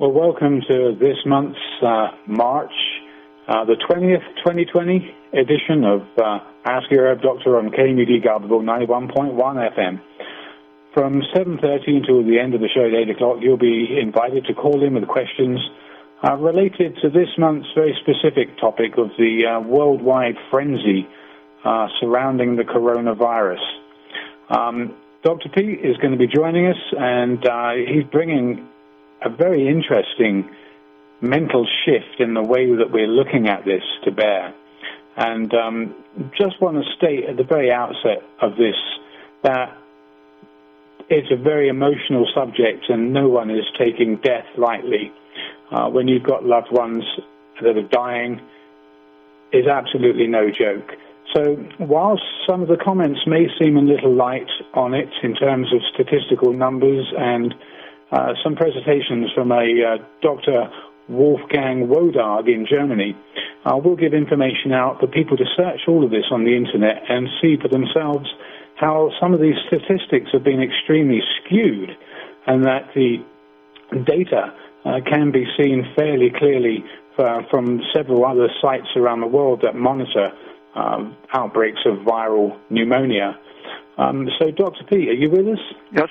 Well, welcome to this month's uh, March, uh, the 20th, 2020 edition of uh, Ask Your Herb Doctor on KMUD Garberville 91.1 FM. From 7.30 until the end of the show at 8 o'clock, you'll be invited to call in with questions uh, related to this month's very specific topic of the uh, worldwide frenzy uh, surrounding the coronavirus. Um, Dr. Peat is going to be joining us, and he's bringing a very interesting mental shift in the way that we're looking at this to bear. And um, just want to state at the very outset of this that it's a very emotional subject and no one is taking death lightly. Uh, when you've got loved ones that are dying, is absolutely no joke. So, whilst some of the comments may seem a little light on it in terms of statistical numbers and uh, some presentations from a uh, Dr. Wolfgang Wodarg in Germany. Uh, we'll give information out for people to search all of this on the internet and see for themselves how some of these statistics have been extremely skewed and that the data uh, can be seen fairly clearly uh, from several other sites around the world that monitor um, outbreaks of viral pneumonia. Um, so, Dr. P, are you with us? Yes.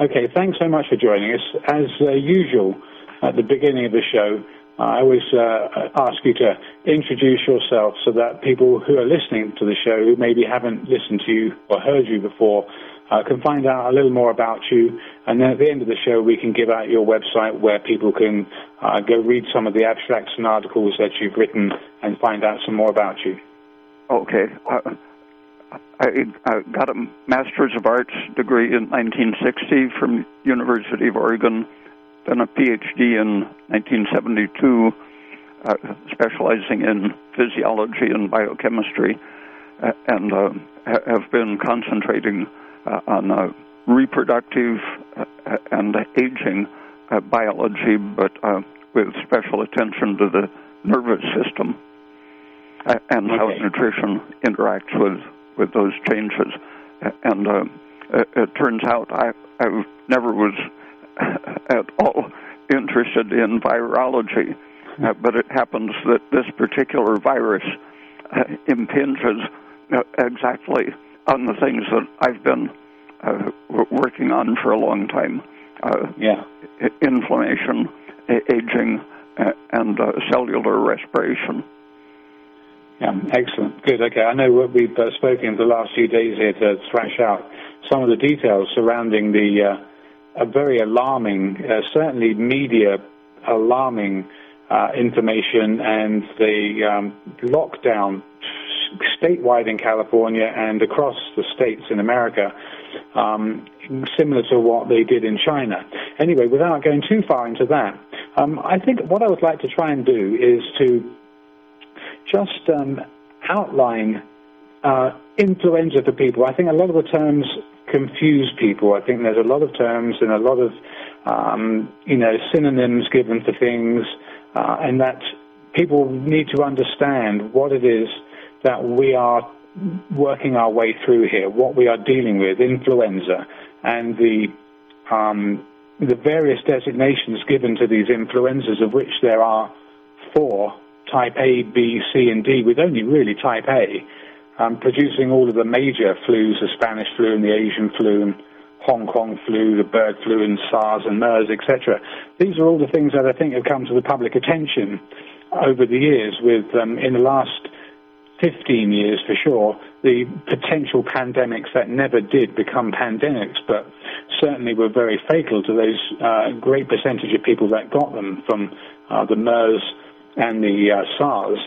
Okay, thanks so much for joining us. As uh, usual, at the beginning of the show, I always uh, ask you to introduce yourself so that people who are listening to the show, who maybe haven't listened to you or heard you before, uh, can find out a little more about you. And then at the end of the show, we can give out your website where people can uh, go read some of the abstracts and articles that you've written and find out some more about you. Okay. I, I got a Master's of Arts degree in 1960 from University of Oregon, then a PhD in 1972, uh, specializing in physiology and biochemistry, uh, and uh, have been concentrating uh, on uh, reproductive uh, and aging biology, but with special attention to the nervous system and okay. how nutrition interacts with with those changes. And uh, it, it turns out I, I never was at all interested in virology, uh, but it happens that this particular virus uh, impinges uh, exactly on the things that I've been uh, working on for a long time. Uh, yeah. Inflammation, aging, and cellular respiration. Yeah, excellent. Good. Okay. I know we've uh, spoken the last few days here to thrash out some of the details surrounding the uh, a very alarming, uh, certainly media alarming uh, information and the um, lockdown statewide in California and across the states in America, um, similar to what they did in China. Anyway, without going too far into that, um, I think what I would like to try and do is to just um, outline uh, influenza for people. I think a lot of the terms confuse people. I think there's a lot of terms and a lot of um, you know synonyms given for things, uh, and that people need to understand what it is that we are working our way through here, what we are dealing with, influenza, and the um, the various designations given to these influenzas, of which there are four type A, B, C, and D, with only really type A, um, producing all of the major flus, the Spanish flu and the Asian flu and Hong Kong flu, the bird flu and SARS and MERS, etc. These are all the things that I think have come to the public attention over the years with, um, in the last 15 years for sure, the potential pandemics that never did become pandemics, but certainly were very fatal to those uh, great percentage of people that got them from uh, the MERS and the uh, SARS.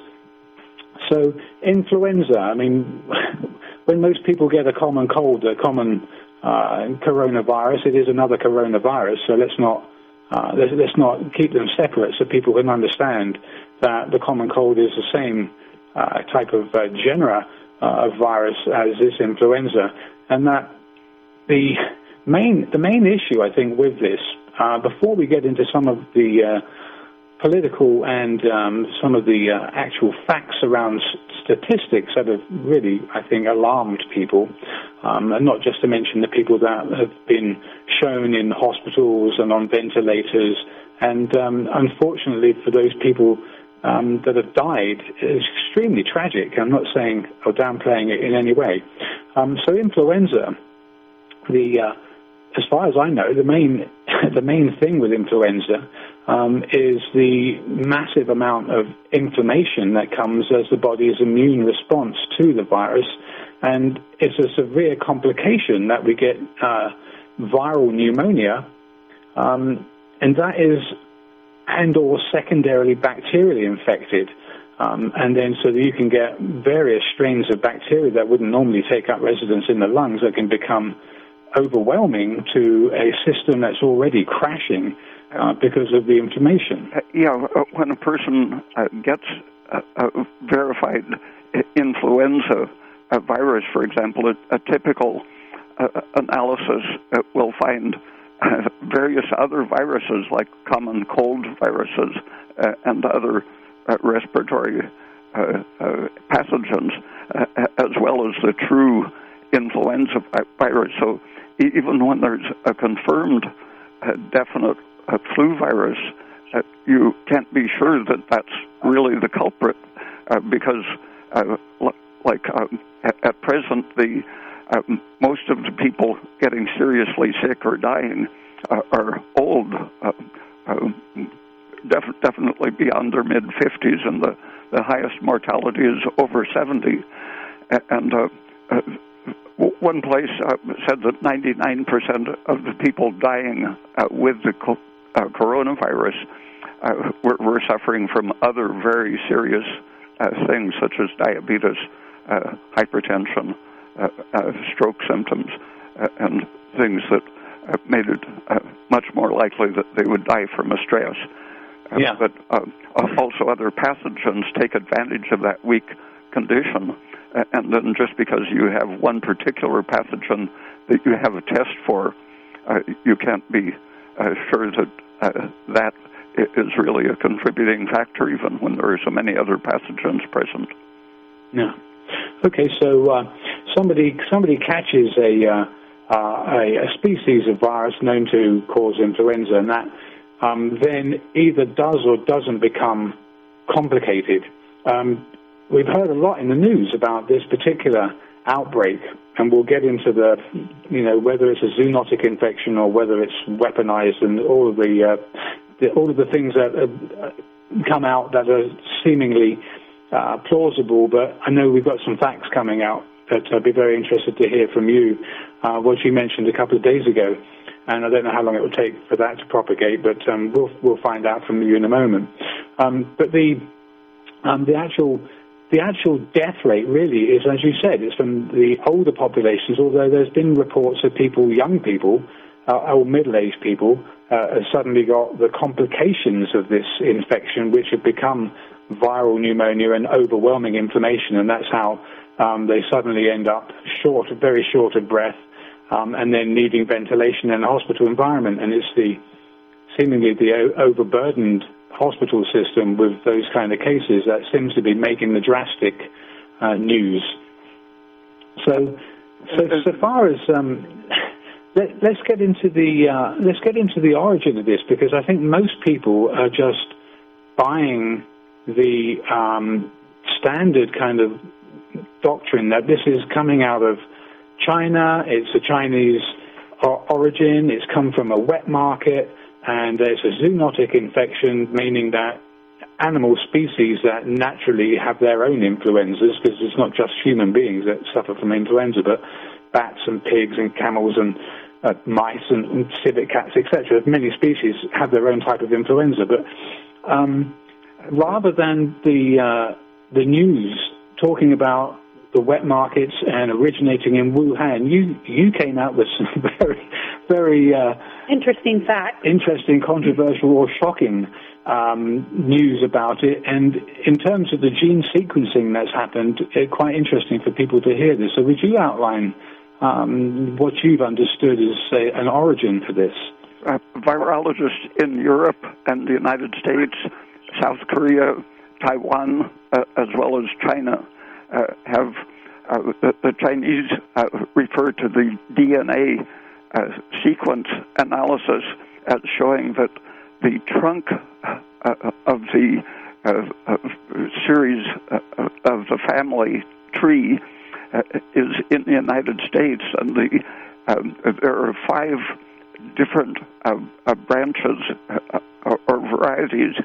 So influenza, I mean, when most people get a common cold, a common uh, coronavirus, it is another coronavirus. So let's not uh, let's, let's, not keep them separate, so people can understand that the common cold is the same uh, type of uh, genera uh, of virus as this influenza, and that the main the main issue I think with this, before we get into some of the political and um, some of the uh, actual facts around statistics that have really, I think, alarmed people, um, and not just to mention the people that have been shown in hospitals and on ventilators, and um, unfortunately for those people um, that have died it's extremely tragic. I'm not saying or downplaying it in any way. Um, so influenza, the uh, as far as I know, the main the main thing with influenza um, is the massive amount of inflammation that comes as the body's immune response to the virus, and it's a severe complication that we get uh, viral pneumonia, um, and that is and or secondarily bacterially infected. Um, and then so that you can get various strains of bacteria that wouldn't normally take up residence in the lungs that can become overwhelming to a system that's already crashing uh, because of the inflammation. Uh, yeah, uh, when a person uh, gets uh, verified influenza virus, for example, a, a typical uh, analysis uh, will find various other viruses like common cold viruses and other respiratory pathogens, as well as the true influenza virus. So even when there's a confirmed definite uh, flu virus, uh, you can't be sure that that's really the culprit uh, because, uh, like um, at, at, present, the um, most of the people getting seriously sick or dying uh, are old, def- definitely beyond their mid 50s, and the, the highest mortality is over 70. And one place uh, said that 99% of the people dying uh, with the uh, coronavirus uh, were, were, suffering from other very serious uh, things such as diabetes, uh, hypertension, stroke symptoms, and things that made it much more likely that they would die from a stress. Yeah. But also other pathogens take advantage of that weak condition and then just because you have one particular pathogen that you have a test for, uh, you can't be uh, sure that uh, that is really a contributing factor, even when there are so many other pathogens present. Yeah. Okay, so uh, somebody somebody catches a, uh, uh, a, a species of virus known to cause influenza, and that um, then either does or doesn't become complicated. Um, we've heard a lot in the news about this particular outbreak, and we'll get into the, you know, whether it's a zoonotic infection or whether it's weaponized, and all of the, uh, the all of the things that uh, come out that are seemingly uh, plausible. But I know we've got some facts coming out that I'd be very interested to hear from you, uh, what you mentioned a couple of days ago. And I don't know how long it will take for that to propagate, but um, we'll we'll find out from you in a moment. Um, but the um, the actual the actual death rate really is, as you said, it's from the older populations, although there's been reports of people, young people, uh, or middle-aged people, uh, have suddenly got the complications of this infection, which have become viral pneumonia and overwhelming inflammation, and that's how um, they suddenly end up short, very short of breath, um, and then needing ventilation in a hospital environment. And it's the seemingly the overburdened hospital system with those kind of cases that seems to be making the drastic uh, news. So, so, so far as um, let, us get into the uh, let's get into the origin of this because I think most people are just buying the um, standard kind of doctrine that this is coming out of China. It's a Chinese origin. It's come from a wet market and it's a zoonotic infection, meaning that animal species that naturally have their own influenzas, because it's not just human beings that suffer from influenza, but bats and pigs and camels and uh, mice and, and, civet cats, etc. Many species have their own type of influenza, but um, rather than the uh, the news talking about the wet markets and originating in Wuhan, you you came out with some very very uh, interesting facts, interesting, controversial, or shocking um, news about it. And in terms of the gene sequencing that's happened, it's uh, quite interesting for people to hear this. So, would you outline um, what you've understood as say, an origin for this? Uh, virologists in Europe and the United States South Korea, Taiwan, uh, as well as China have uh, the, the, Chinese uh, refer to the DNA uh, sequence analysis as showing that the trunk of the series of the family tree is in the United States, and the um, there are five different branches or varieties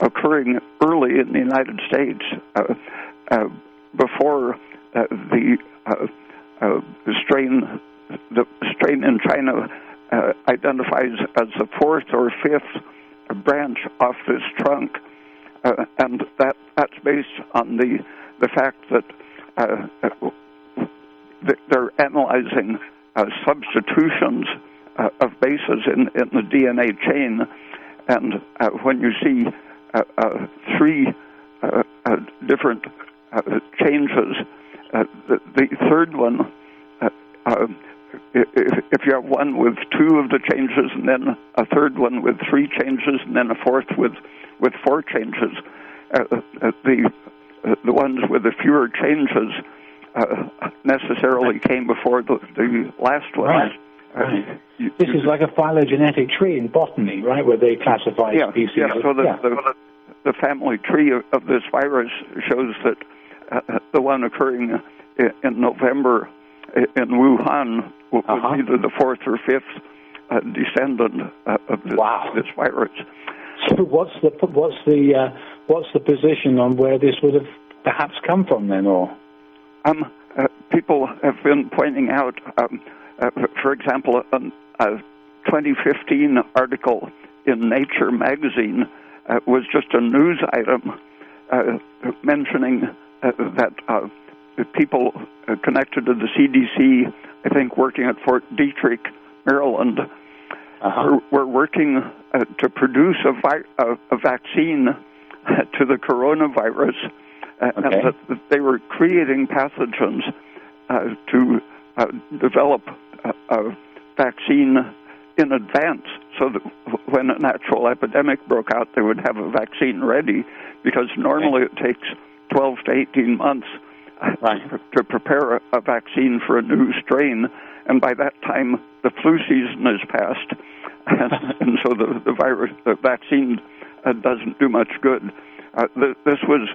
occurring early in the United States uh, uh, before uh, the strain the strain in China identifies as the fourth or fifth branch off this trunk, and that that's based on the the fact that they're analyzing uh, substitutions uh, of bases in, in, the DNA chain. And uh, when you see uh, uh, three uh, different Uh, changes. Uh, the, the, third one, uh, um, if, if you have one with two of the changes, and then a third one with three changes, and then a fourth with with four changes, the the ones with the fewer changes uh, necessarily came before the, the last one. Right. Right. You, this is like a phylogenetic tree in botany, right, where they classify yeah, species. Yeah, so the, yeah. the, the family tree of, of this virus shows that uh, the one occurring in, November in Wuhan was uh-huh. either the fourth or fifth uh, descendant uh, of this, wow. this virus. So what's the what's the uh, what's the position on where this would have perhaps come from then, or? Um, uh, people have been pointing out, um, uh, for example, a, a 2015 article in Nature magazine uh, was just a news item uh, mentioning uh, that uh, people uh, connected to the CDC, I think working at Fort Detrick, Maryland, uh-huh. were, were, working uh, to produce a, vi- a, a vaccine to the coronavirus, okay. and that they were creating pathogens to develop a, a vaccine in advance so that when an actual epidemic broke out, they would have a vaccine ready because normally it takes 12 to 18 months right. to prepare a, vaccine for a new strain. And by that time, the flu season is past. And, and so the, the virus, the vaccine uh, doesn't do much good. Uh, the, this was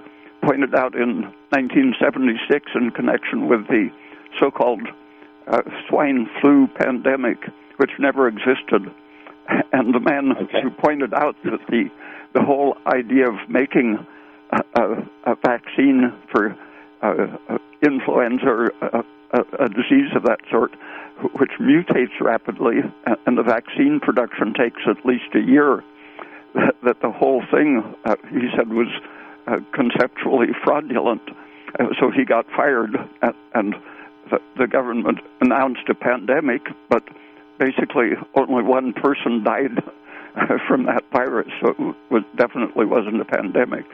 pointed out in 1976 in connection with the so called uh, swine flu pandemic which never existed. And the man okay. who pointed out that the the whole idea of making a, a, vaccine for uh, influenza or a, a, disease of that sort, which mutates rapidly, and the vaccine production takes at least a year, that, that the whole thing, uh, he said, was uh, conceptually fraudulent. Uh, so he got fired, and, and the, the government announced a pandemic, but basically only one person died from that virus, so it was, definitely wasn't a pandemic.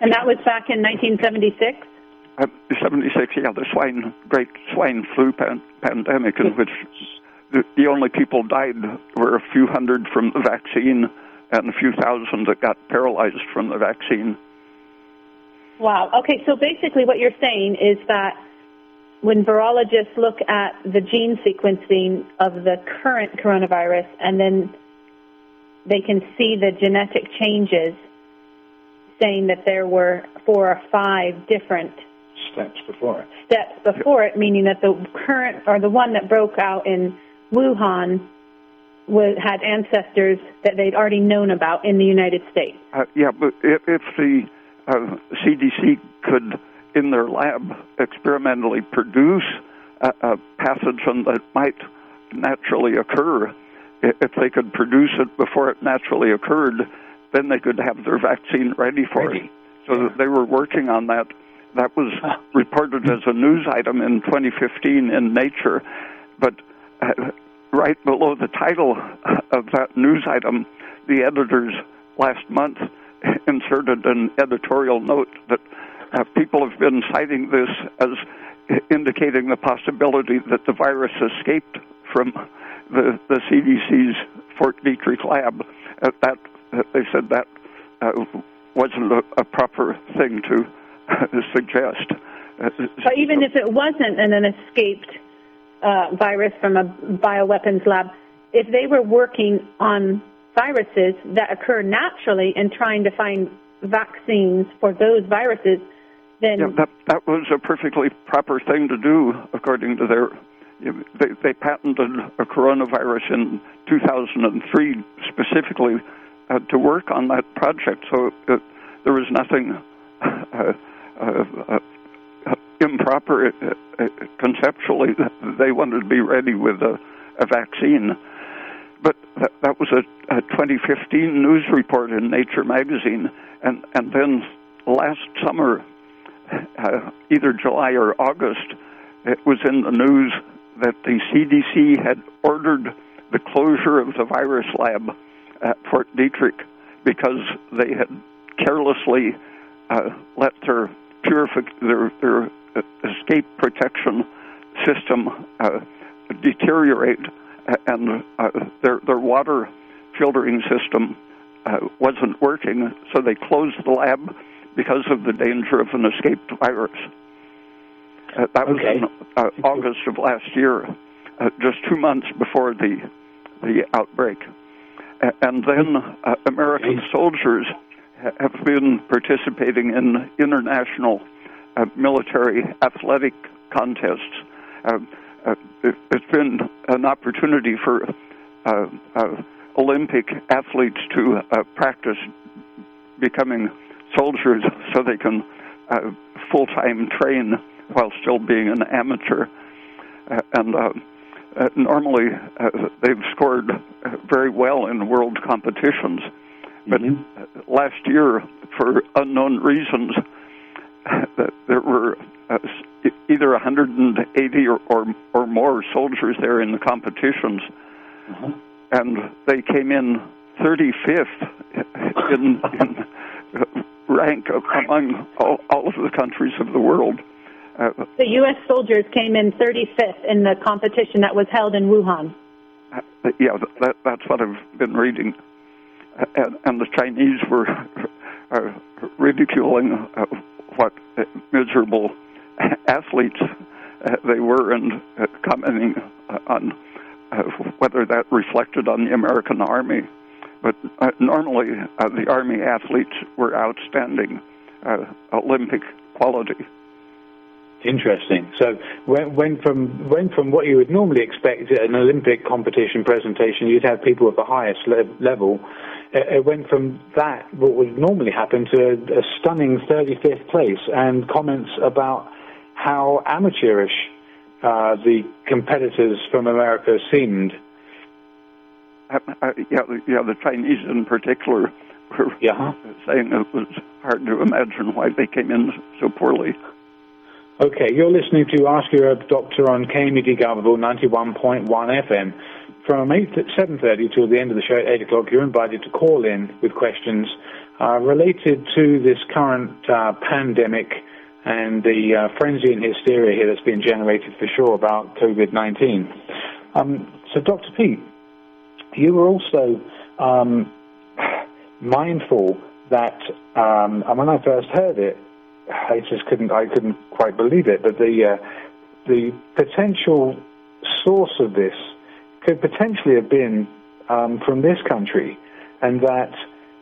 And that was back in 1976? Uh, 76, yeah, the swine, great swine flu pan- pandemic, in which the, the only people died were a few hundred from the vaccine and a few thousand that got paralyzed from the vaccine. Wow. Okay, so basically what you're saying is that when virologists look at the gene sequencing of the current coronavirus and then they can see the genetic changes saying that there were four or five different steps before it. Steps before it, meaning that the current or the one that broke out in Wuhan was, had ancestors that they'd already known about in the United States. Uh, yeah, but if, if the uh, CDC could in their lab experimentally produce a, a pathogen that might naturally occur. If they could produce it before it naturally occurred, then they could have their vaccine ready for ready. it. So yeah. they were working on that. That was reported as a news item in 2015 in Nature, but uh, right below the title of that news item, the editors last month inserted an editorial note that uh, people have been citing this as indicating the possibility that the virus escaped from the, the CDC's Fort Detrick lab. Uh, that they said that wasn't a, a, proper thing to suggest. But even if it wasn't an, an escaped uh, virus from a bioweapons lab, if they were working on viruses that occur naturally and trying to find vaccines for those viruses, then yeah, that that was a perfectly proper thing to do according to their. They, they patented a coronavirus in 2003 specifically uh, to work on that project, so it, there was nothing uh, uh, uh improper uh, conceptually. They wanted to be ready with a, a vaccine. But that, that was a, a 2015 news report in Nature magazine, and and then last summer, uh, either July or August, it was in the news that the CDC had ordered the closure of the virus lab at Fort Detrick because they had carelessly uh, let their purific their their uh, escape protection system uh, deteriorate and uh, their their water filtering system uh, wasn't working, so they closed the lab because of the danger of an escaped virus. Uh, that was okay. in uh, August of last year, uh, just two months before the the outbreak, and then uh, American soldiers have been participating in international military athletic contests uh, it, has been an opportunity for uh, uh, Olympic athletes to uh, practice becoming soldiers so they can uh, full time train while still being an amateur. Uh, normally they've scored very well in world competitions. But mm-hmm. last year, for unknown reasons, there were either 180 or, or, or more soldiers there in the competitions, uh-huh. and they came in 35th in, in rank among all, all of the countries of the world. Uh, the U.S. soldiers came in 35th in the competition that was held in Wuhan. Uh, yeah, that, that's what I've been reading. Uh, and, and the Chinese were uh, ridiculing uh, what miserable athletes uh, they were and uh, commenting uh, on uh, whether that reflected on the American Army. But uh, normally, uh, the Army athletes were outstanding Olympic quality. Interesting. So, when, when from when from what you would normally expect at an Olympic competition presentation, you'd have people at the highest le- level. It went from that, what would normally happen, to a, a stunning 35th place, and comments about how amateurish uh, the competitors from America seemed. Uh, uh, yeah, yeah, the Chinese in particular were yeah. saying it was hard to imagine why they came in so poorly. Okay, you're listening to Ask Your Doctor on KMUD Garberville 91.1 FM. From 8 7.30 till the end of the show at 8 o'clock, you're invited to call in with questions uh, related to this current uh, pandemic and the uh, frenzy and hysteria here that's been generated for sure about COVID 19. Um, so, Dr. Peat, you were also um, mindful that, um, and when I first heard it, I just couldn't, I couldn't quite believe it, but the, uh, the potential source of this could potentially have been um, from this country, and that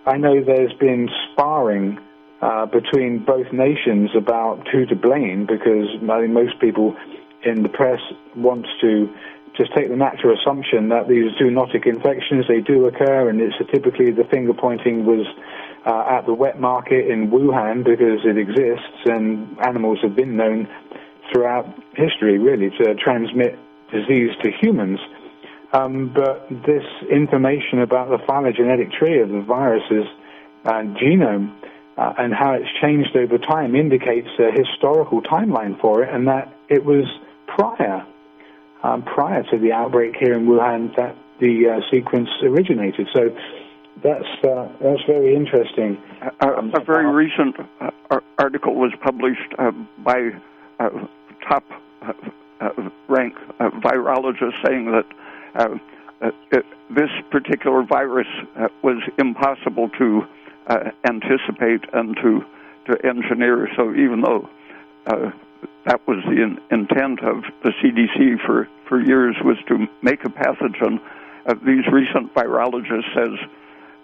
I know there's been sparring uh, between both nations about who to blame because I think most people in the press want to just take the natural assumption that these zoonotic infections they do occur and it's typically the finger pointing was uh, at the wet market in Wuhan because it exists and animals have been known throughout history really to transmit disease to humans. Um, but this information about the phylogenetic tree of the virus's uh, genome uh, and how it's changed over time indicates a historical timeline for it, and that it was prior, um, prior to the outbreak here in Wuhan, that the uh, sequence originated. So that's uh, that's very interesting. Um, a very recent uh, article was published uh, by uh, top rank virologists saying that it, this particular virus was impossible to uh, anticipate and to to engineer. So even though uh, that was the in, intent of the CDC for for years was to make a pathogen, uh, these recent virologists says uh,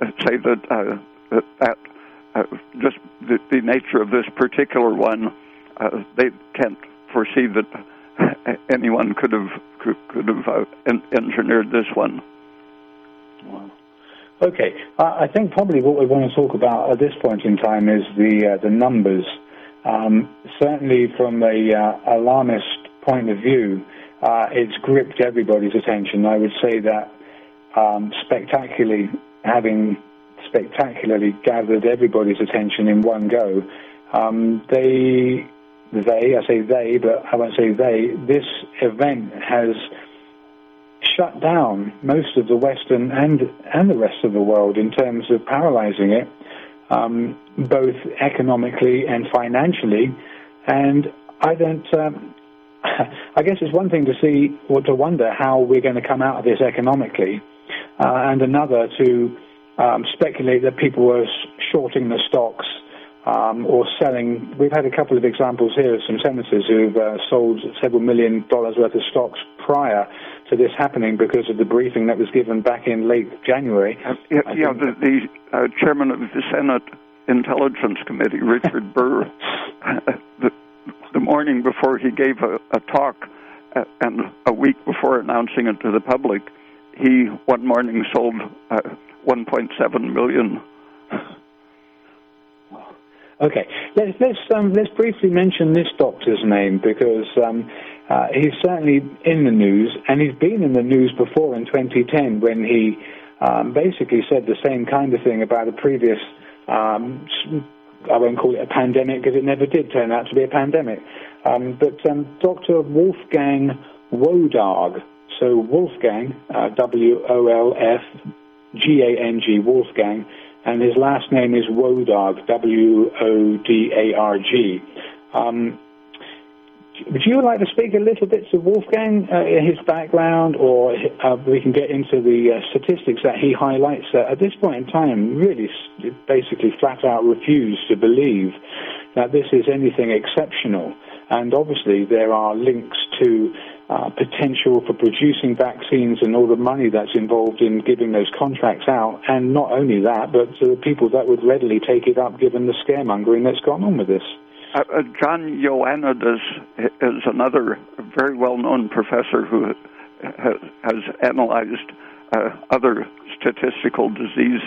say that uh, that, that just the, the, nature of this particular one, they can't foresee that anyone could have could, could have engineered this one. Wow. Okay, I think probably what we want to talk about at this point in time is the uh, the numbers. Um, certainly, from a uh, alarmist point of view, uh, it's gripped everybody's attention. I would say that um, spectacularly, having spectacularly gathered everybody's attention in one go, um, they they I say they, but I won't say they. This event has shut down most of the Western and and the rest of the world in terms of paralyzing it, um, both economically and financially. And I don't. Um, I guess it's one thing to see or to wonder how we're going to come out of this economically, and another to um, speculate that people were shorting the stocks um, or selling. We've had a couple of examples here of some senators who've uh, sold several million dollars worth of stocks prior to this happening because of the briefing that was given back in late January. Uh, yeah, yeah the, the uh, chairman of the Senate Intelligence Committee, Richard Burr, the, the morning before he gave a, a talk uh, and a week before announcing it to the public, he one morning sold uh, 1.7 million Okay, let's let's um, let's briefly mention this doctor's name because um, uh, he's certainly in the news, and he's been in the news before in 2010 when he um, basically said the same kind of thing about a previous. Um, I won't call it a pandemic because it never did turn out to be a pandemic. Um, but um, Dr. Wolfgang Wodarg, so Wolfgang, uh, W O L F G A N G, Wolfgang and his last name is Wodarg, W-O-D-A-R-G. Um, would you like to speak a little bit to Wolfgang, uh, his background, or uh, we can get into the uh, statistics that he highlights uh, at this point in time? Really, basically, flat out refuse to believe that this is anything exceptional. And obviously, there are links to uh, potential for producing vaccines and all the money that's involved in giving those contracts out. And not only that, but the people that would readily take it up given the scaremongering that's gone on with this. Uh, uh, John Ioannidis is another very well-known professor who has, has analyzed uh, other statistical disease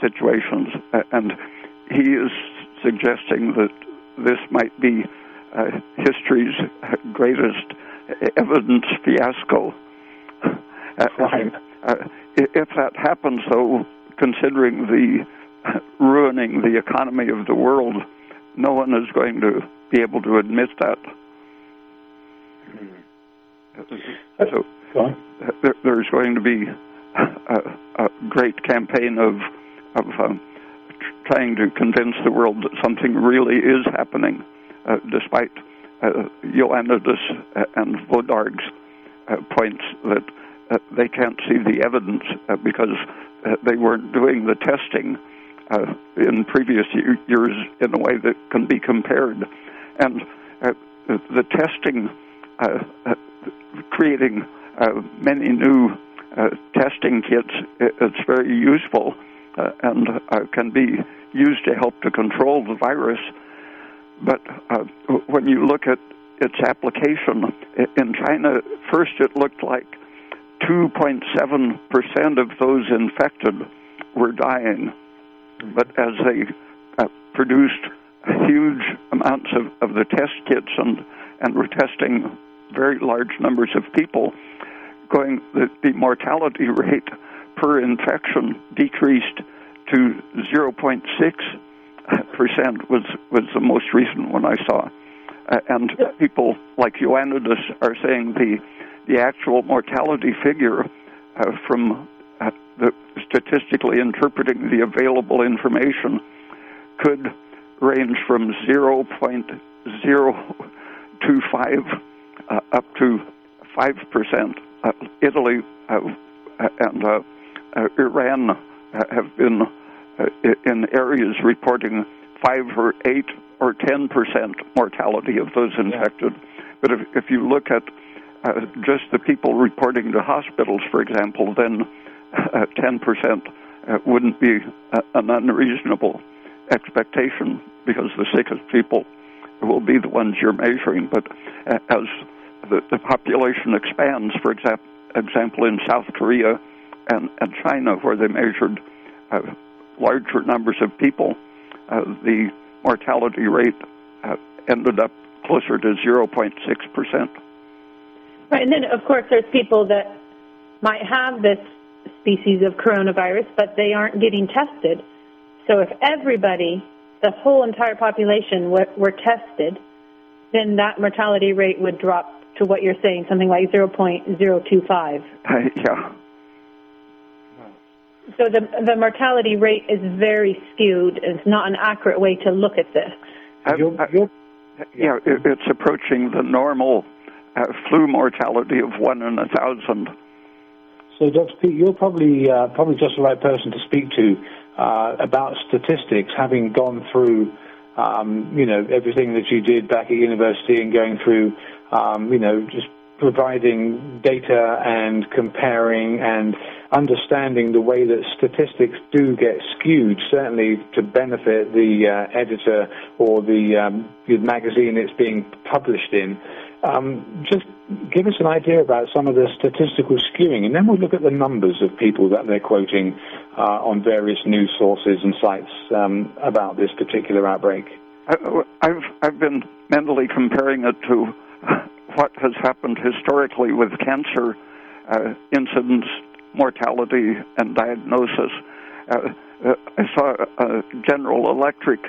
situations, uh, and he is suggesting that this might be uh, history's greatest evidence fiasco. Uh, right. Uh, if that happens, though, considering the ruining the economy of the world, no one is going to be able to admit that. So there, there's going to be a, a great campaign of of um, trying to convince the world that something really is happening, uh, despite Ioannidis and Wodarg's uh, points that uh, they can't see the evidence uh, because uh, they weren't doing the testing uh, in previous years in a way that can be compared. And the testing, creating many new testing kits, it's very useful and can be used to help to control the virus but uh, when you look at its application in China, first it looked like 2.7% of those infected were dying. But as they uh, produced huge amounts of, of the test kits and, and were testing very large numbers of people, going the, the mortality rate per infection decreased to 0.6 percent was was the most recent one I saw, uh, and people like Ioannidis are saying the the actual mortality figure uh, from uh, the statistically interpreting the available information could range from zero point zero two five uh, up to five percent. Uh, Italy uh, and Iran have been uh, in areas reporting five or eight or ten percent mortality of those infected. Yeah. But if, if you look at uh, just the people reporting to hospitals, for example, then uh, ten percent uh, wouldn't be a, an unreasonable expectation because the sickest people will be the ones you're measuring. But uh, as the, the population expands, for example, example in South Korea and, and China, where they measured uh, larger numbers of people, uh, the mortality rate uh, ended up closer to 0.6 percent. Right, and then of course there's people that might have this species of coronavirus, but they aren't getting tested. So if everybody, the whole entire population, were, were tested, then that mortality rate would drop to what you're saying, something like 0.025. Uh, yeah. So the the mortality rate is very skewed. It's not an accurate way to look at this. Uh, uh, yeah, it's approaching the normal uh, flu mortality of one in a thousand. So, Dr. Peat, you're probably uh, probably just the right person to speak to uh, about statistics, having gone through, um, you know, everything that you did back at university and going through, um, you know, just providing data and comparing and understanding the way that statistics do get skewed, certainly to benefit the uh, editor or the, um, the magazine it's being published in. Um, just give us an idea about some of the statistical skewing, and then we'll look at the numbers of people that they're quoting uh, on various news sources and sites um, about this particular outbreak. I've I've been mentally comparing it to what has happened historically with cancer uh, incidence, mortality, and diagnosis. Uh, uh, I saw a General Electric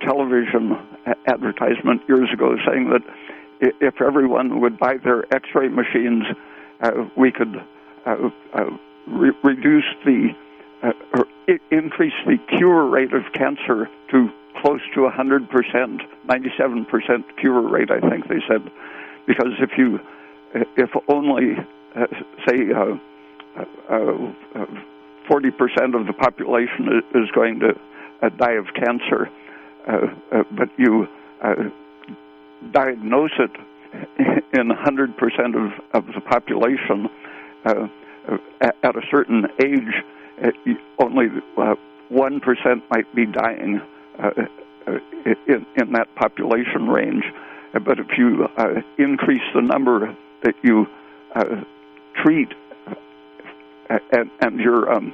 television advertisement years ago saying that if everyone would buy their X-ray machines, uh, we could uh, uh, re- reduce the or increase the cure rate of cancer to close to 100%, 97% cure rate, I think they said because if you, if only, uh, say, uh, uh, forty percent of the population is going to die of cancer, but you diagnose it in 100% of, of the population uh, at a certain age, uh, only uh, 1% might be dying in, in that population range. But if you uh, increase the number that you uh, treat, uh, and, and you're um,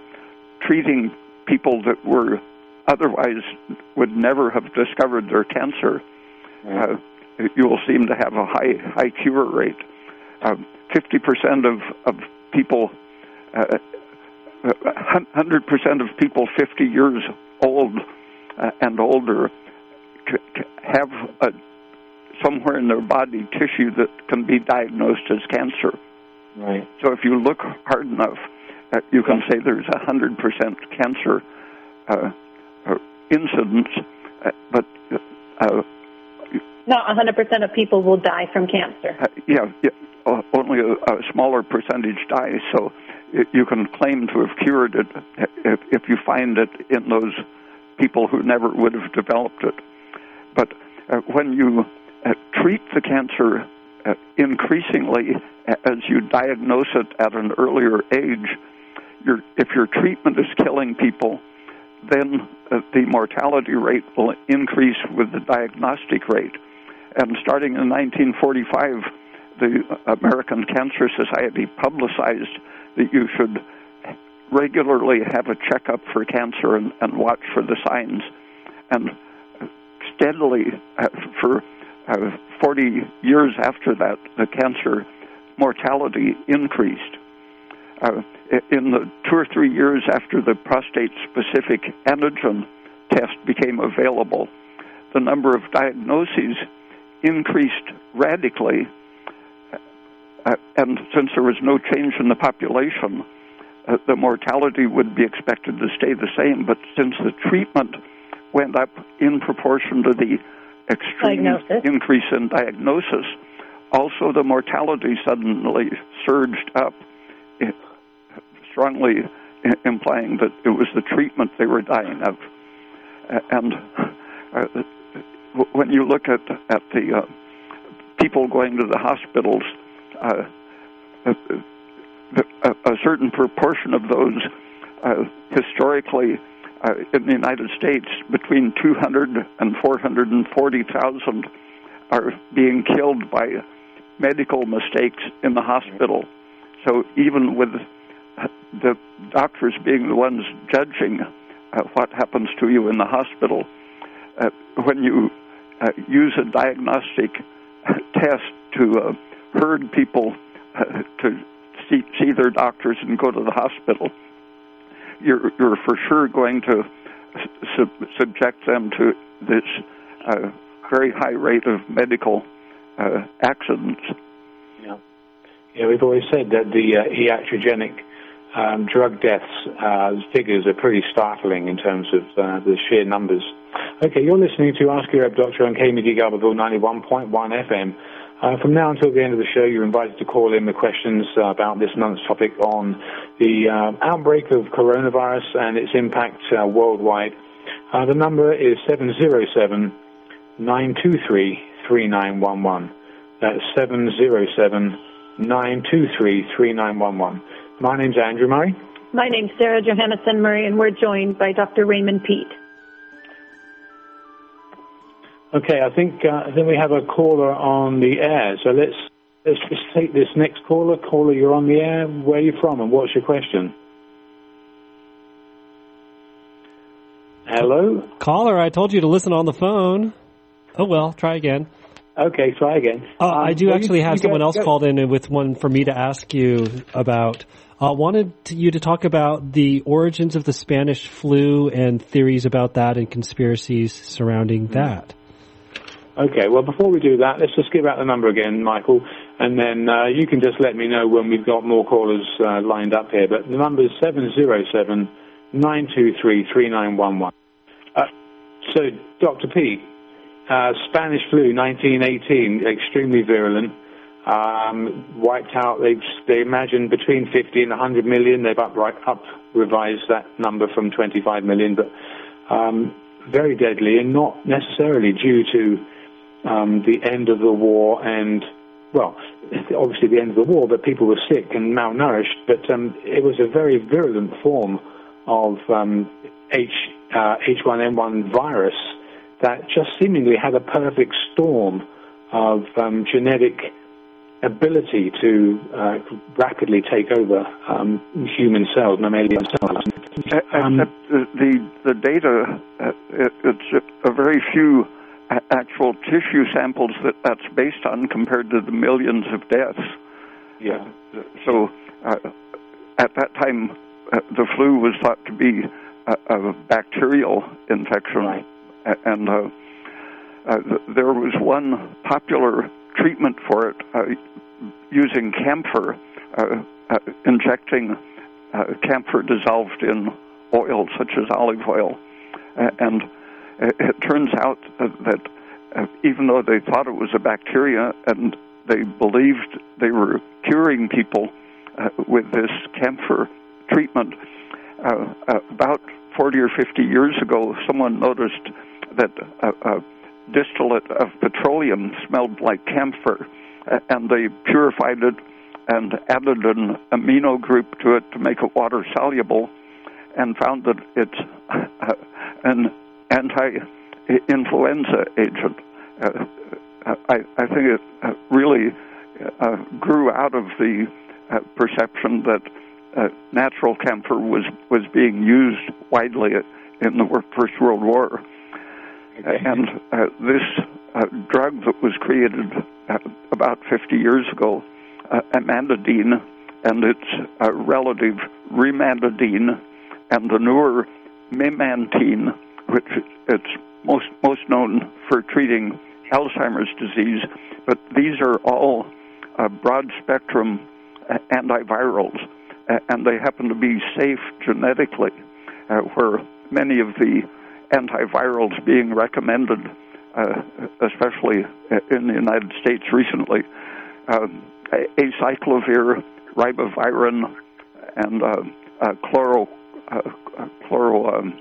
treating people that were otherwise would never have discovered their cancer, uh, you will seem to have a high high cure rate. Um, fifty percent of of people, uh, hundred percent of people fifty years old uh, and older have a somewhere in their body tissue that can be diagnosed as cancer. Right. So if you look hard enough, uh, you can say there's a hundred percent cancer uh, uh, incidence, uh, but uh, not a hundred percent of people will die from cancer. Uh, yeah, yeah only a, a, smaller percentage die. So it, you can claim to have cured it if, if you find it in those people who never would have developed it. But when you uh, treat the cancer uh, increasingly as you diagnose it at an earlier age. Your, if your treatment is killing people, then uh, the mortality rate will increase with the diagnostic rate. And starting in 1945, the American Cancer Society publicized that you should regularly have a checkup for cancer and, and watch for the signs. And steadily, uh, for uh, 40 years after that, the cancer mortality increased. Uh, in the two or three years after the prostate specific antigen test became available, the number of diagnoses increased radically. Uh, and since there was no change in the population, uh, the mortality would be expected to stay the same. But since the treatment went up in proportion to the extreme diagnosis. increase in diagnosis. Also, the mortality suddenly surged up, strongly implying that it was the treatment they were dying of. And uh, when you look at at the uh, people going to the hospitals, uh, a, a, certain proportion of those uh, historically uh, in the United States, between 200 and 440,000 are being killed by medical mistakes in the hospital. So even with the doctors being the ones judging uh, what happens to you in the hospital, uh, when you uh, use a diagnostic test to uh, herd people uh, to see, see their doctors and go to the hospital, you're, you're for sure going to sub- subject them to this uh, very high rate of medical uh, accidents. Yeah. yeah, we've always said that the uh, iatrogenic um, drug deaths uh, figures are pretty startling in terms of uh, the sheer numbers. Okay, you're listening to Ask Your Doctor on KMUD Garberville 91.1 FM. Uh, from now until the end of the show, you're invited to call in with questions uh, about this month's topic on the uh, outbreak of coronavirus and its impact uh, worldwide. Uh, the number is 707 923 3911. That's 707 923 3911. My name's Andrew Murray. My name's Sarah Johannesson Murray, and we're joined by Dr. Raymond Peat. Okay, I think uh, I think we have a caller on the air. So let's let's just take this next caller. Caller, you're on the air. Where are you from, and what's your question? Hello, caller. I told you to listen on the phone. Oh well, try again. Okay, try again. Uh, um, I do actually you, have you someone go, else go. called in with one for me to ask you about. Uh, wanted to, you to talk about the origins of the Spanish flu and theories about that and conspiracies surrounding mm-hmm. that. Okay, well, before we do that, let's just give out the number again, Michael, and then uh, you can just let me know when we've got more callers uh, lined up here. But the number is 707 923 3911. Uh, so, Dr. P, uh, Spanish flu 1918, extremely virulent, um, wiped out, they, they imagine between 50 and 100 million. They've up, up revised that number from 25 million, but um, very deadly and not necessarily due to um, the end of the war and, well, obviously the end of the war, but people were sick and malnourished. But um, it was a very virulent form of um, H, uh, H1N1 virus that just seemingly had a perfect storm of um, genetic ability to uh, rapidly take over um, human cells, mammalian cells. Um, the the data, uh, it's a very few actual tissue samples that that's based on compared to the millions of deaths. Yeah. So uh, at that time, uh, the flu was thought to be a, a bacterial infection, right. and uh, uh, there was one popular treatment for it uh, using camphor, uh, injecting camphor dissolved in oil such as olive oil, and it turns out that uh, even though they thought it was a bacteria and they believed they were curing people uh, with this camphor treatment, uh, uh about 40 or 50 years ago, someone noticed that a, a distillate of petroleum smelled like camphor, and they purified it and added an amino group to it to make it water soluble, and found that it's uh, an anti-influenza agent. Uh, I, I, think it uh, really uh, grew out of the uh, perception that uh, natural camphor was was being used widely in the First World War, okay. and uh, this drug that was created about 50 years ago, amantadine, and its relative rimantadine, and the newer memantine which it's most most known for treating Alzheimer's disease, but these are all uh, broad spectrum antivirals, and they happen to be safe genetically, uh, where many of the antivirals being recommended, uh, especially in the United States recently, uh, acyclovir, ribavirin, and uh, uh, chloro, uh, chloro. Um,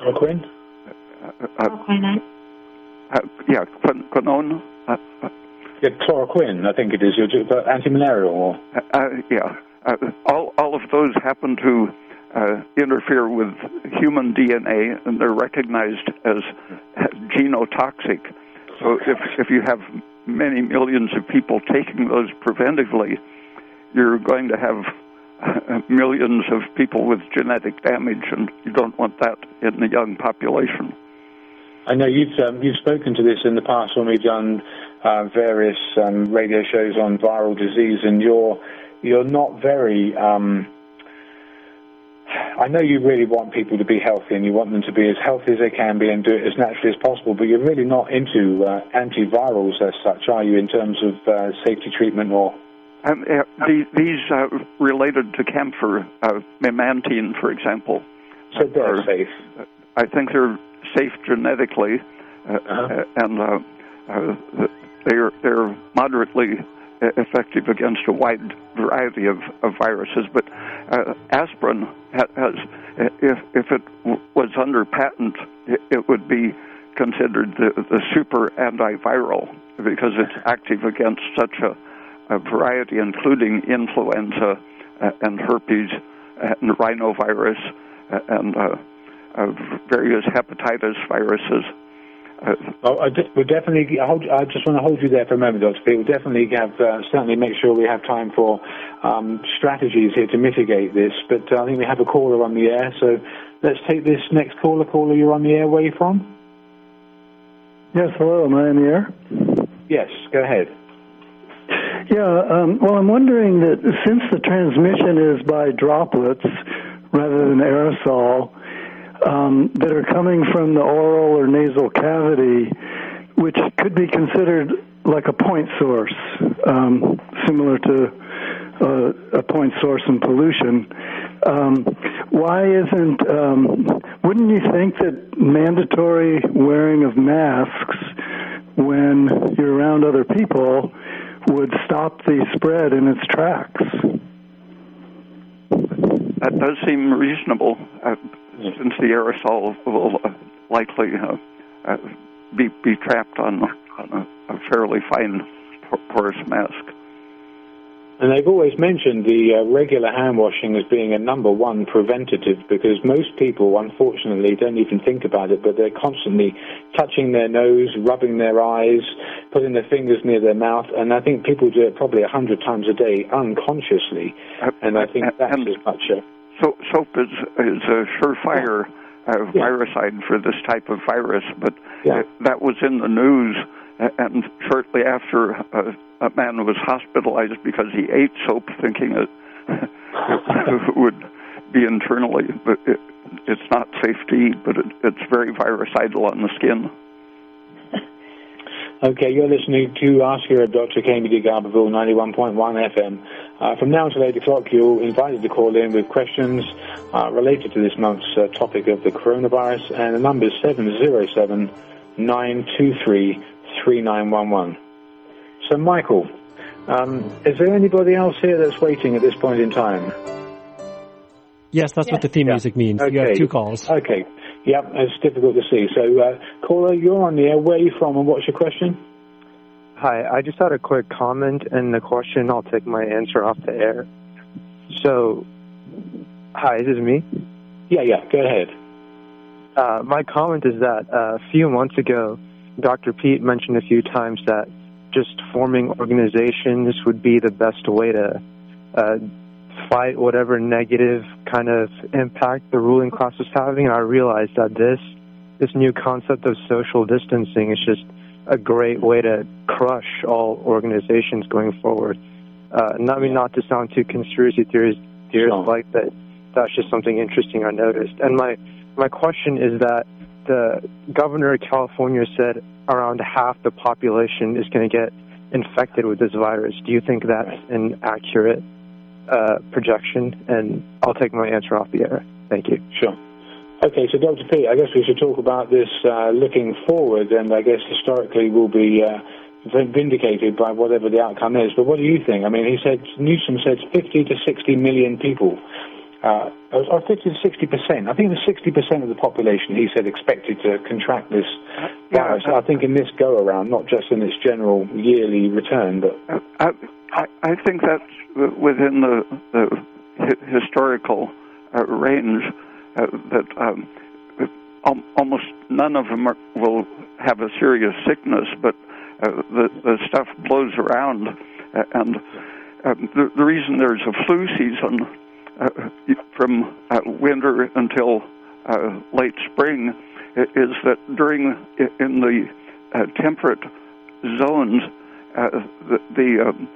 Chloroquine. Uh, uh, uh, chloroquine. Eh? yeah, quinone. yeah, chloroquine. I think it is. You're anti-malarial. Or? yeah. all all of those happen to uh, interfere with human DNA, and they're recognized as genotoxic. So if if you have many millions of people taking those preventively, you're going to have uh, millions of people with genetic damage, and you don't want that in the young population. I know you've um, you've spoken to this in the past when we've done uh, various um, radio shows on viral disease, and you're you're not very um, I know you really want people to be healthy and you want them to be as healthy as they can be and do it as naturally as possible, but you're really not into uh, antivirals as such, are you, in terms of uh, safety treatment or? Um, uh, these, these uh, related to camphor, uh, memantine, for example. So they're are, safe. I think they're safe genetically, uh, uh-huh. and they're they're moderately effective against a wide variety of, of viruses. But uh, aspirin has, if, if it w- was under patent, it, it would be considered the, the super antiviral because it's active against such a, a variety, including influenza uh, and herpes and rhinovirus uh, and uh, uh, various hepatitis viruses. Well, I we'll definitely. I, hold, I just want to hold you there for a moment, Dr. P. We'll definitely have uh, certainly make sure we have time for um, strategies here to mitigate this. But uh, I think we have a caller on the air, so let's take this next caller. Caller, you're on the air. Where are you from? Yes, hello. Am I in the air? Yes, go ahead. Yeah. Um, well, I'm wondering that since the transmission is by droplets rather than aerosol um, that are coming from the oral or nasal cavity, which could be considered like a point source, um, similar to uh, a point source in pollution. Um, why isn't, um, wouldn't you think that mandatory wearing of masks when you're around other people would stop the spread in its tracks? That does seem reasonable. Uh, since the aerosol will likely uh, uh, be, be trapped on, on a, a, fairly fine porous mask. And they've always mentioned the uh, regular hand washing as being a number one preventative because most people, unfortunately, don't even think about it, but they're constantly touching their nose, rubbing their eyes, putting their fingers near their mouth, and I think people do it probably a hundred times a day unconsciously. Uh, and I think that's as much a so, soap is is a surefire uh, yeah. viricide for this type of virus, but yeah. that was in the news. And shortly after, uh, a man was hospitalized because he ate soap, thinking it, would be internally, but it, it's not safe to eat. But it, it's very virucidal on the skin. Okay, you're listening to Ask Your Dr. KMUD Garberville 91.1 FM. Uh, from now until 8 o'clock, you're invited to call in with questions uh, related to this month's uh, topic of the coronavirus, and the number is 707 923 3911. So, Michael, um, is there anybody else here that's waiting at this point in time? Yes, that's yes. what the theme yeah. music means. Okay. You have two calls. Okay. Yep, it's difficult to see. So, uh, caller, you're on the air. Where are you from, and what's your question? Hi, I just had a quick comment and the question. I'll take my answer off the air. So, hi, this is me. Yeah, yeah, go ahead. Uh, my comment is that uh, a few months ago, Dr. Peat mentioned a few times that just forming organizations would be the best way to uh, fight whatever negative kind of impact the ruling class is having. And I realized that this this new concept of social distancing is just a great way to crush all organizations going forward. Uh, not I mean not to sound too conspiracy theories theories sure. like that. That's just something interesting I noticed. And my my question is that the governor of California said around half the population is going to get infected with this virus. Do you think that's an accurate uh, projection, and I'll take my answer off the air. Thank you. Sure. Okay, so Dr. P, I guess we should talk about this uh, looking forward, and I guess historically we'll be uh, vindicated by whatever the outcome is. But what do you think? I mean, he said Newsom said 50 to 60 million people uh, or 50 to 60 percent. I think it was 60 percent of the population, he said, expected to contract this virus. Yeah, I think in this go around, not just in its general yearly return, but. I, I, I think that's within the, the historical uh, range uh, that um, almost none of them are, will have a serious sickness, but uh, the, the stuff blows around. Uh, and um, the, the reason there's a flu season uh, from uh, winter until uh, late spring is that during in the uh, temperate zones, uh, the, the um,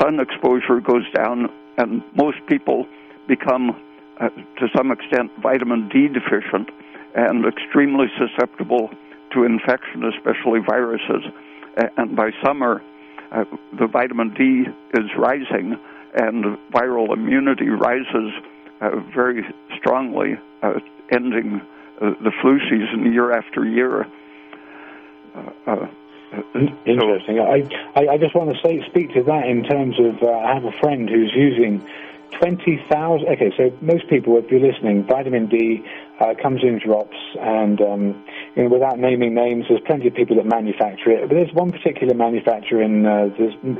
sun exposure goes down, and most people become, uh, to some extent, vitamin D deficient and extremely susceptible to infection, especially viruses. And by summer, uh, the vitamin D is rising, and viral immunity rises uh, very strongly, uh, ending uh, the flu season year after year. Uh, uh, Interesting. I, I, I just want to say speak to that in terms of I have a friend who's using 20,000. Okay, so most people, if you're listening, vitamin D uh, comes in drops, and um, you know, without naming names, there's plenty of people that manufacture it. But there's one particular manufacturer in uh,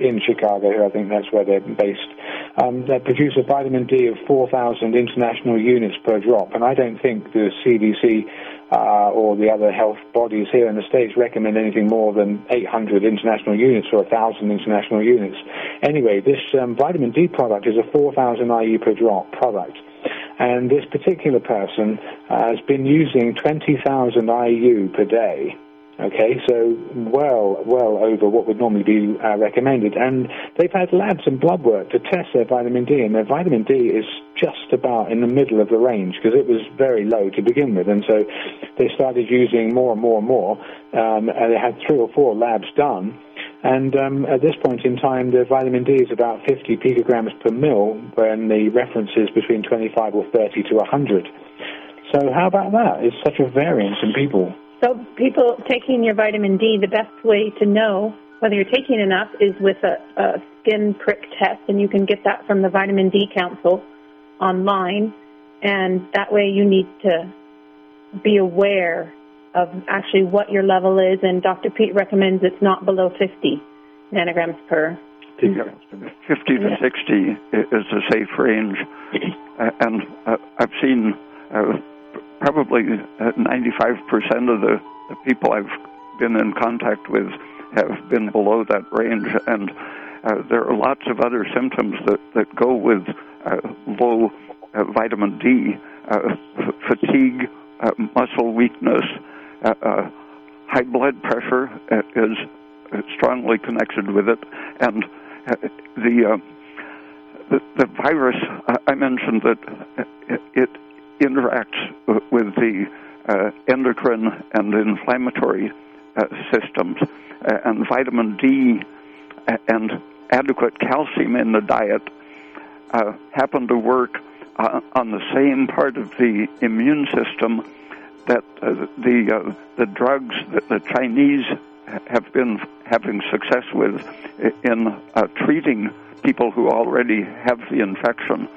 in Chicago, who I think that's where they're based, um, that produce a vitamin D of 4,000 international units per drop. And I don't think the CDC uh, or the other health bodies here in the States recommend anything more than 800 international units or 1,000 international units. Anyway, this um, vitamin D product is a 4,000 IU per drop product. And this particular person has been using 20,000 IU per day Okay, so well, well over what would normally be uh, recommended. And they've had labs and blood work to test their vitamin D, and their vitamin D is just about in the middle of the range because it was very low to begin with. And so they started using more and more and more. Um, and they had three or four labs done. And um, at this point in time, the vitamin D is about 50 picograms per mil, when the reference is between 25 or 30 to 100. So how about that? It's such a variance in people. So, people taking your vitamin D, the best way to know whether you're taking enough is with a, a skin prick test, and you can get that from the Vitamin D Council online. And that way, you need to be aware of actually what your level is. And Dr. Peat recommends it's not below 50 nanograms per. 50 to yeah. 60 is a safe range. And uh, I've seen uh, probably 95% of the, the people I've been in contact with have been below that range, and uh, there are lots of other symptoms that, that go with uh, low uh, vitamin D, uh, fatigue, uh, muscle weakness, uh, high blood pressure is strongly connected with it, and the, the, the virus I mentioned that it interacts with the uh, endocrine and inflammatory uh, systems. Uh, and vitamin D and adequate calcium in the diet uh, happen to work uh, on the same part of the immune system that the the drugs that the Chinese have been having success with in treating people who already have the infection.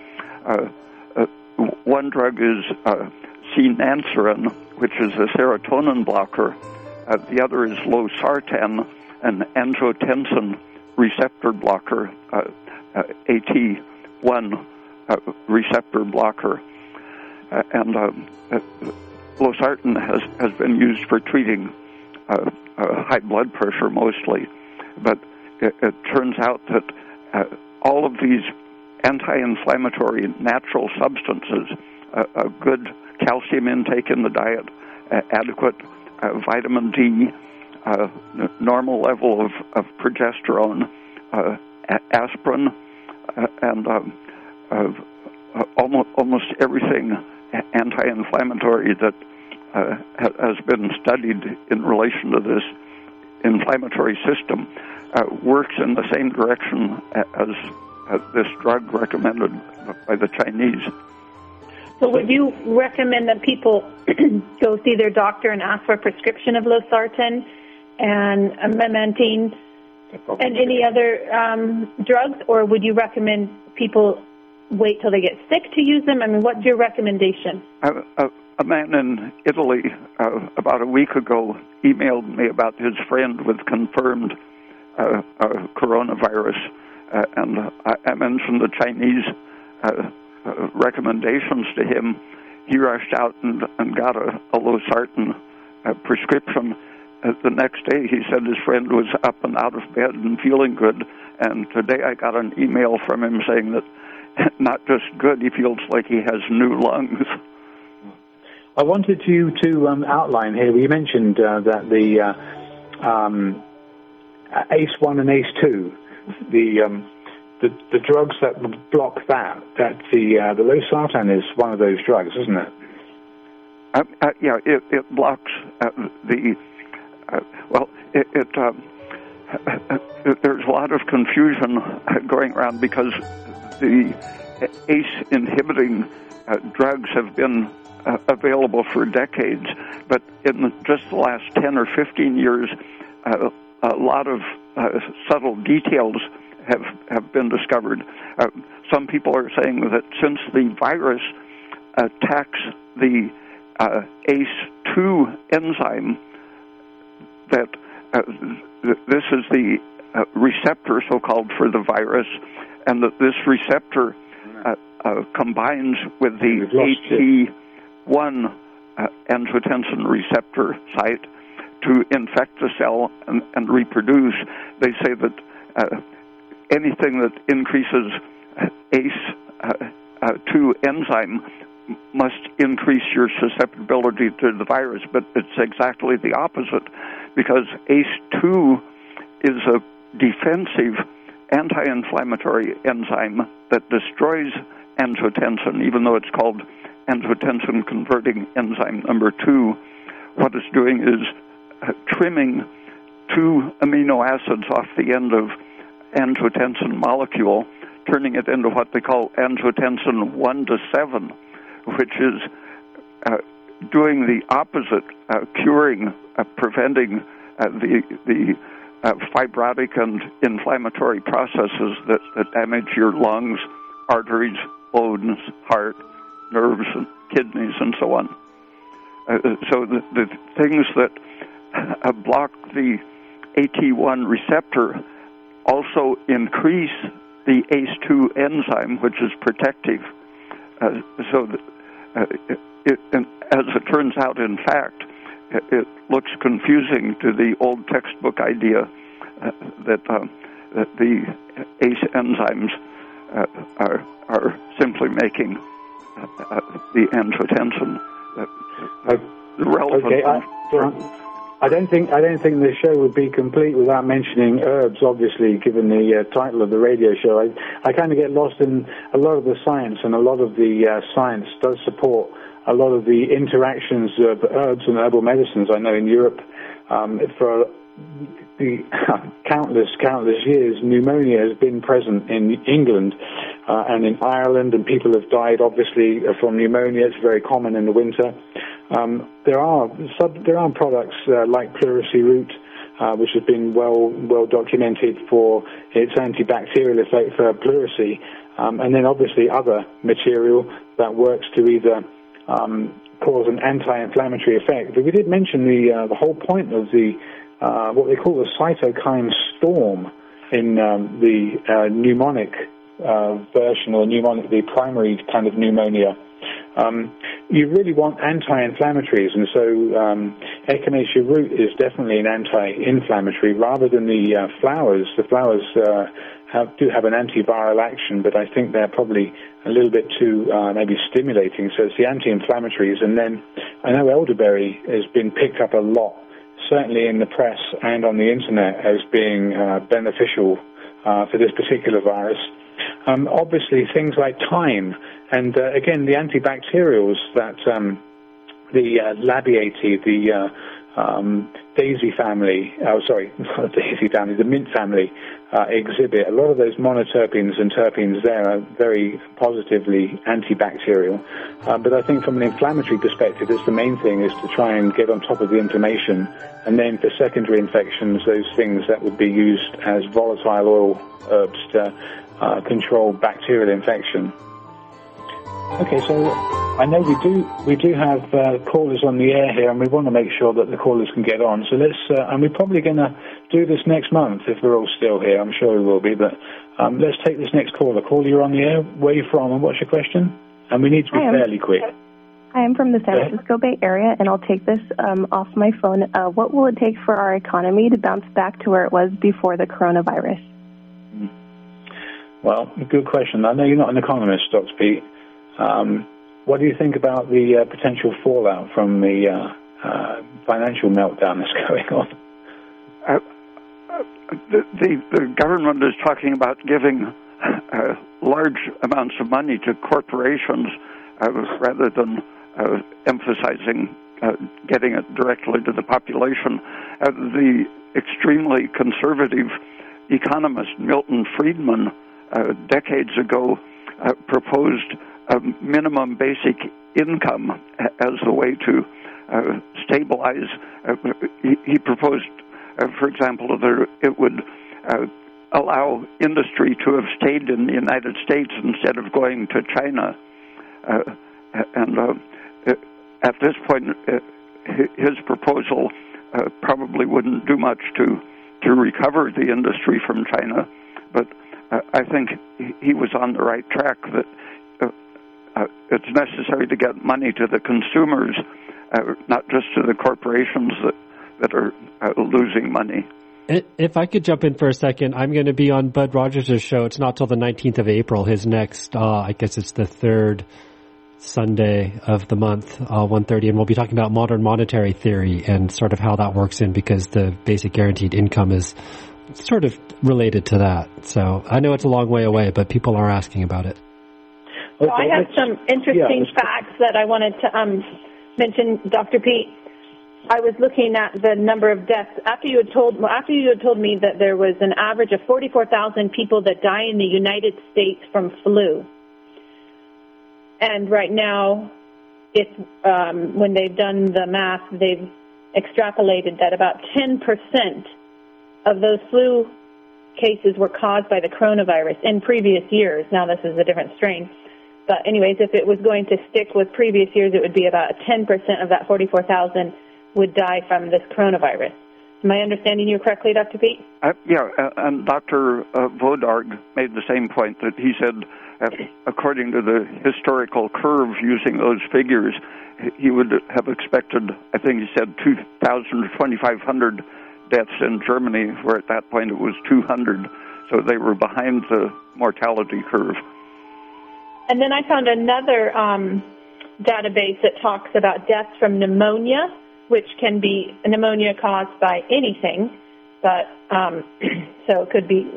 Uh, one drug is uh, ketanserin, which is a serotonin blocker. Uh, the other is losartan, an angiotensin receptor blocker, uh, uh AT1 uh, receptor blocker. Uh, and losartan has, has been used for treating high blood pressure mostly. But it, it turns out that all of these anti-inflammatory natural substances, a, a good calcium intake in the diet, adequate uh, vitamin D, uh, n- normal level of, of progesterone, uh, a- aspirin, uh, and um, almost, almost everything anti-inflammatory that uh, has been studied in relation to this inflammatory system uh, works in the same direction as uh, this drug recommended by the Chinese. So, would you recommend that people go see their doctor and ask for a prescription of losartan and memantine and any other um, drugs, or would you recommend people wait till they get sick to use them? I mean, what's your recommendation? A, a, a man in Italy uh, about a week ago emailed me about his friend with confirmed uh, uh, coronavirus, uh, and I, I, mentioned the Chinese uh, uh, recommendations to him. He rushed out and, and got a, a losartan prescription. the next day, he said his friend was up and out of bed and feeling good. And today, I got an email from him saying that not just good, he feels like he has new lungs. I wanted you to um, outline here. You mentioned uh, that the uh, um, ACE1 and ACE2, the, um, the the drugs that block that, that the uh, the losartan is one of those drugs, isn't it? Uh, uh, yeah, it, it blocks uh, the well, it. it um, there's a lot of confusion going around because the ACE inhibiting uh, drugs have been uh, available for decades, but in just the last 10 or 15 years, uh, a lot of uh, subtle details have, have been discovered. Uh, some people are saying that since the virus attacks the uh, ACE2 enzyme, that this is the receptor, so called, for the virus, and that this receptor uh, uh, combines with the AT1 uh, angiotensin receptor site to infect the cell and, and reproduce. They say that uh, anything that increases ACE2 enzyme must increase your susceptibility to the virus, but it's exactly the opposite because ACE2 is a defensive anti-inflammatory enzyme that destroys angiotensin, even though it's called angiotensin converting enzyme number two. What it's doing is uh, trimming two amino acids off the end of angiotensin molecule, turning it into what they call angiotensin 1 to 7, which is uh, doing the opposite, uh, curing, uh, preventing uh, the, the uh, fibrotic and inflammatory processes that, that damage your lungs, arteries, bones, heart, nerves, and kidneys, and so on. Uh, so the, the, things that block the AT1 receptor also increase the ACE2 enzyme, which is protective. Uh, so, the, uh, it, it, as it turns out, in fact, it looks confusing to the old textbook idea uh, that, uh, that the ACE enzymes uh, are, are simply making uh, uh, the angiotensin uh, relevant. Okay, I, I, don't think I don't think the show would be complete without mentioning herbs. Obviously, given the title of the radio show, I, I kind of get lost in a lot of the science, and a lot of the science does support a lot of the interactions of herbs and herbal medicines. I know in Europe, um, for the countless, countless years, pneumonia has been present in England uh, and in Ireland, and people have died obviously from pneumonia. It's very common in the winter. Um, there are sub, there are products uh, like pleurisy root. Uh, which has been well well documented for its antibacterial effect for pleurisy, um, and then obviously other material that works to either um, cause an anti-inflammatory effect. But we did mention the uh, the whole point of the uh, what they call the cytokine storm in um, the uh, pneumonic uh, version or pneumonic, the primary kind of pneumonia. Um, you really want anti-inflammatories, and so um, echinacea root is definitely an anti-inflammatory rather than the uh, flowers. The flowers uh, have, do have an antiviral action, but I think they're probably a little bit too uh, maybe stimulating. So it's the anti-inflammatories, and then I know elderberry has been picked up a lot, certainly in the press and on the internet, as being uh, beneficial uh, for this particular virus. Um, obviously, things like thyme, and uh, again the antibacterials that um, the uh, labiata, the uh, um, daisy family, oh sorry, not the daisy family, the mint family uh, exhibit. A lot of those monoterpenes and terpenes there are very positively antibacterial. Uh, but I think from an inflammatory perspective, it's the main thing is to try and get on top of the inflammation. And then for secondary infections, those things that would be used as volatile oil herbs to uh, control bacterial infection. Okay, so I know we do we do have uh, callers on the air here, and we want to make sure that the callers can get on. So let's, uh, and we're probably going to do this next month if we're all still here. I'm sure we will be, but um, let's take this next caller. Caller, you're on the air. Where are you from, and what's your question? And we need to be fairly quick. I am from the San Francisco Bay Area, and I'll take this um, off my phone. Uh, what will it take for our economy to bounce back to where it was before the coronavirus? Well, good question. I know you're not an economist, Dr. Peat. Um, what do you think about the uh, potential fallout from the uh, uh, financial meltdown that's going on? Uh, uh, the, the, the, government is talking about giving uh, large amounts of money to corporations rather than emphasizing getting it directly to the population. the extremely conservative economist Milton Friedman decades ago proposed a minimum basic income as the way to uh, stabilize. Uh, he, he, proposed, uh, for example, that it would uh, allow industry to have stayed in the United States instead of going to China. Uh, and uh, at this point, his proposal probably wouldn't do much to to recover the industry from China, but I think he was on the right track. That uh, it's necessary to get money to the consumers, uh, not just to the corporations that that are uh, losing money. If I could jump in for a second, I'm going to be on Bud Rogers' show. It's not till the 19th of April. His next, uh, I guess it's the third Sunday of the month, uh, 1.30, and we'll be talking about modern monetary theory and sort of how that works in because the basic guaranteed income is sort of related to that. So I know it's a long way away, but people are asking about it. So I have some interesting yeah, facts that I wanted to um, mention, Dr. Peat. I was looking at the number of deaths after you had told after you had told me that there was an average of 44,000 people that die in the United States from flu, and right now, it's um, when they've done the math, they've extrapolated that about 10% of those flu cases were caused by the coronavirus in previous years. Now this is a different strain. But anyways, if it was going to stick with previous years, it would be about 10% of that 44,000 would die from this coronavirus. Am I understanding you correctly, Dr. Peat? Uh, yeah, uh, and Dr. Uh, Wodarg made the same point that he said, uh, according to the historical curve using those figures, he would have expected, I think he said, 2,000 to 2,500 deaths in Germany, where at that point it was 200. So they were behind the mortality curve. And then I found another um, database that talks about deaths from pneumonia, which can be pneumonia caused by anything, but um, so it could be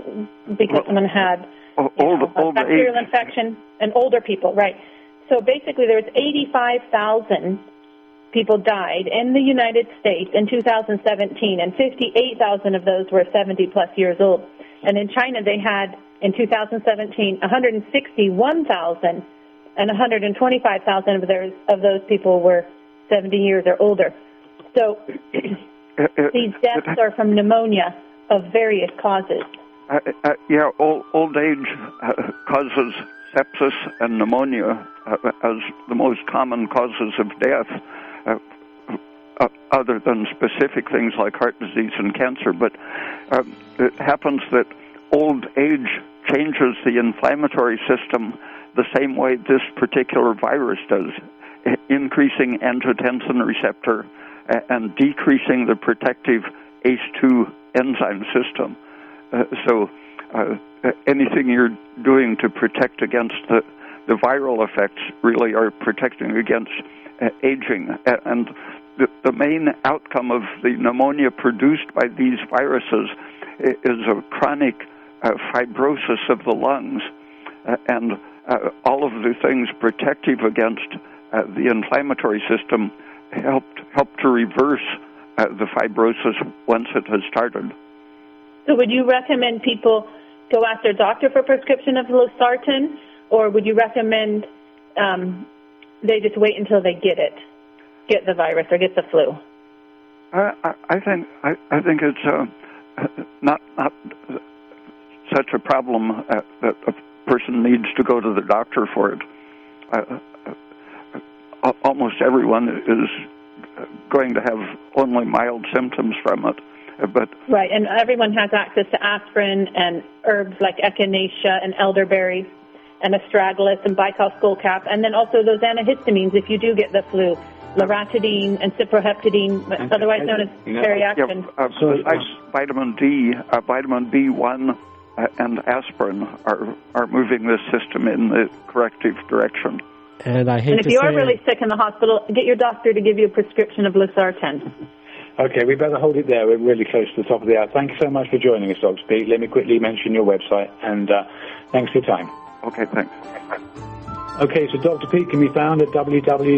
because well, someone had old, know, old a bacterial age. infection, and older people, right? So basically, there was 85,000 people died in the United States in 2017, and 58,000 of those were 70 plus years old. And in China, they had in 2017, 161,000 and 125,000 of those of those people were 70 years or older. So uh, uh, these deaths uh, are from pneumonia of various causes. Uh, uh, yeah, old, old age uh, causes sepsis and pneumonia as the most common causes of death, other than specific things like heart disease and cancer. But it happens that old age changes the inflammatory system the same way this particular virus does, increasing angiotensin receptor and decreasing the protective ACE2 enzyme system. Uh, so uh, anything you're doing to protect against the, the viral effects really are protecting against uh, aging. And the, the main outcome of the pneumonia produced by these viruses is a chronic uh, fibrosis of the lungs, uh, and uh, all of the things protective against the inflammatory system helped help to reverse the fibrosis once it has started. So, would you recommend people go ask their doctor for a prescription of losartan, or would you recommend um, they just wait until they get it, get the virus or get the flu? I, I think I, I think it's uh, not not such a problem uh, that a person needs to go to the doctor for it. uh, uh, almost everyone is going to have only mild symptoms from it. But right, and everyone has access to aspirin and herbs like echinacea and elderberry and astragalus and baikal skullcap, and then also those antihistamines if you do get the flu. Loratadine and cyproheptadine, otherwise known as Periactin. Yeah, uh, so, vitamin D, uh, vitamin B1, uh, and aspirin are are moving this system in the corrective direction. And I hate and if to you say are really sick in the hospital, get your doctor to give you a prescription of losartan. Okay, we better hold it there. We're really close to the top of the hour. Thank you so much for joining us, Dr. Peat. Let me quickly mention your website, and uh, thanks for your time. Okay, thanks. Okay, so Dr. Peat can be found at www.raypeat,